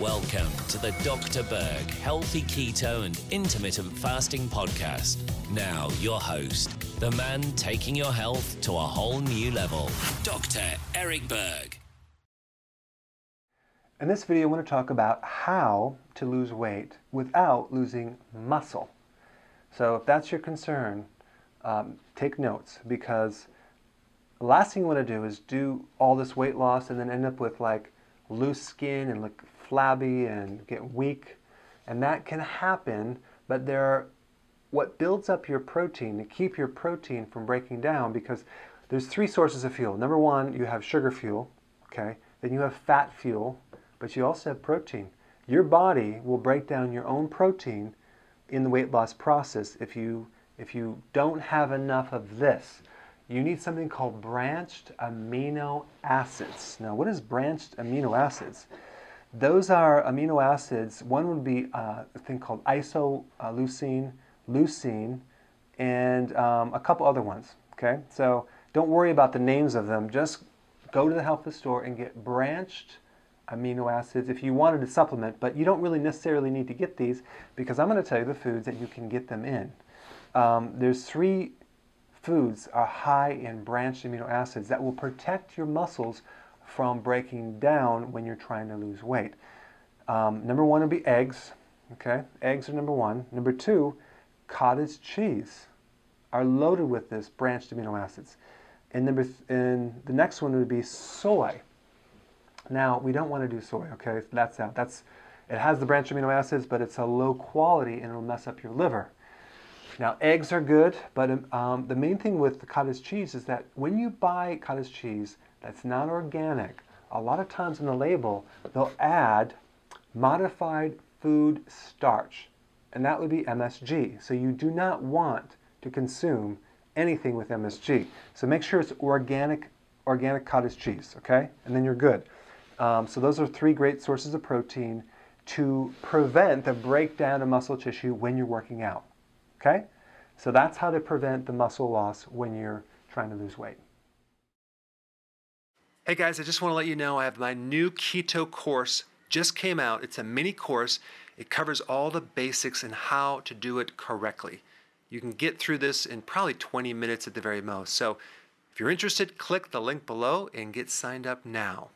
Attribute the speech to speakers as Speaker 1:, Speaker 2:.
Speaker 1: Welcome to the Dr. Berg Healthy Keto and Intermittent Fasting Podcast. Now, your host, the man taking your health to a whole new level, Dr. Eric Berg.
Speaker 2: In this video, I want to talk about how to lose weight without losing muscle. So, if that's your concern, um, take notes because the last thing you want to do is do all this weight loss and then end up with like loose skin and look flabby and get weak. And that can happen, but there are what builds up your protein to keep your protein from breaking down because there's three sources of fuel. Number one, you have sugar fuel, okay? Then you have fat fuel, but you also have protein. Your body will break down your own protein in the weight loss process if you if you don't have enough of this. You need something called branched amino acids. Now, what is branched amino acids? Those are amino acids. One would be uh, a thing called isoleucine, leucine, and um, a couple other ones. Okay, so don't worry about the names of them. Just go to the health food store and get branched amino acids if you wanted to supplement, but you don't really necessarily need to get these because I'm going to tell you the foods that you can get them in. Um, there's three foods are high in branched amino acids that will protect your muscles from breaking down when you're trying to lose weight. Um, number one would be eggs. Okay, eggs are number one. Number two, cottage cheese are loaded with this branched amino acids. And number th- and the next one would be soy. Now we don't want to do soy. Okay, that's out. That's it has the branched amino acids, but it's a low quality and it'll mess up your liver. Now eggs are good, but um, the main thing with the cottage cheese is that when you buy cottage cheese, that's not organic, a lot of times in the label, they'll add modified food starch, and that would be MSG. So you do not want to consume anything with MSG. So make sure it's organic, organic cottage cheese, okay? And then you're good. Um, so those are three great sources of protein to prevent the breakdown of muscle tissue when you're working out, okay? So that's how to prevent the muscle loss when you're trying to lose weight. Hey guys, I just want to let you know I have my new keto course just came out. It's a mini course. It covers all the basics and how to do it correctly. You can get through this in probably 20 minutes at the very most. So if you're interested, click the link below and get signed up now.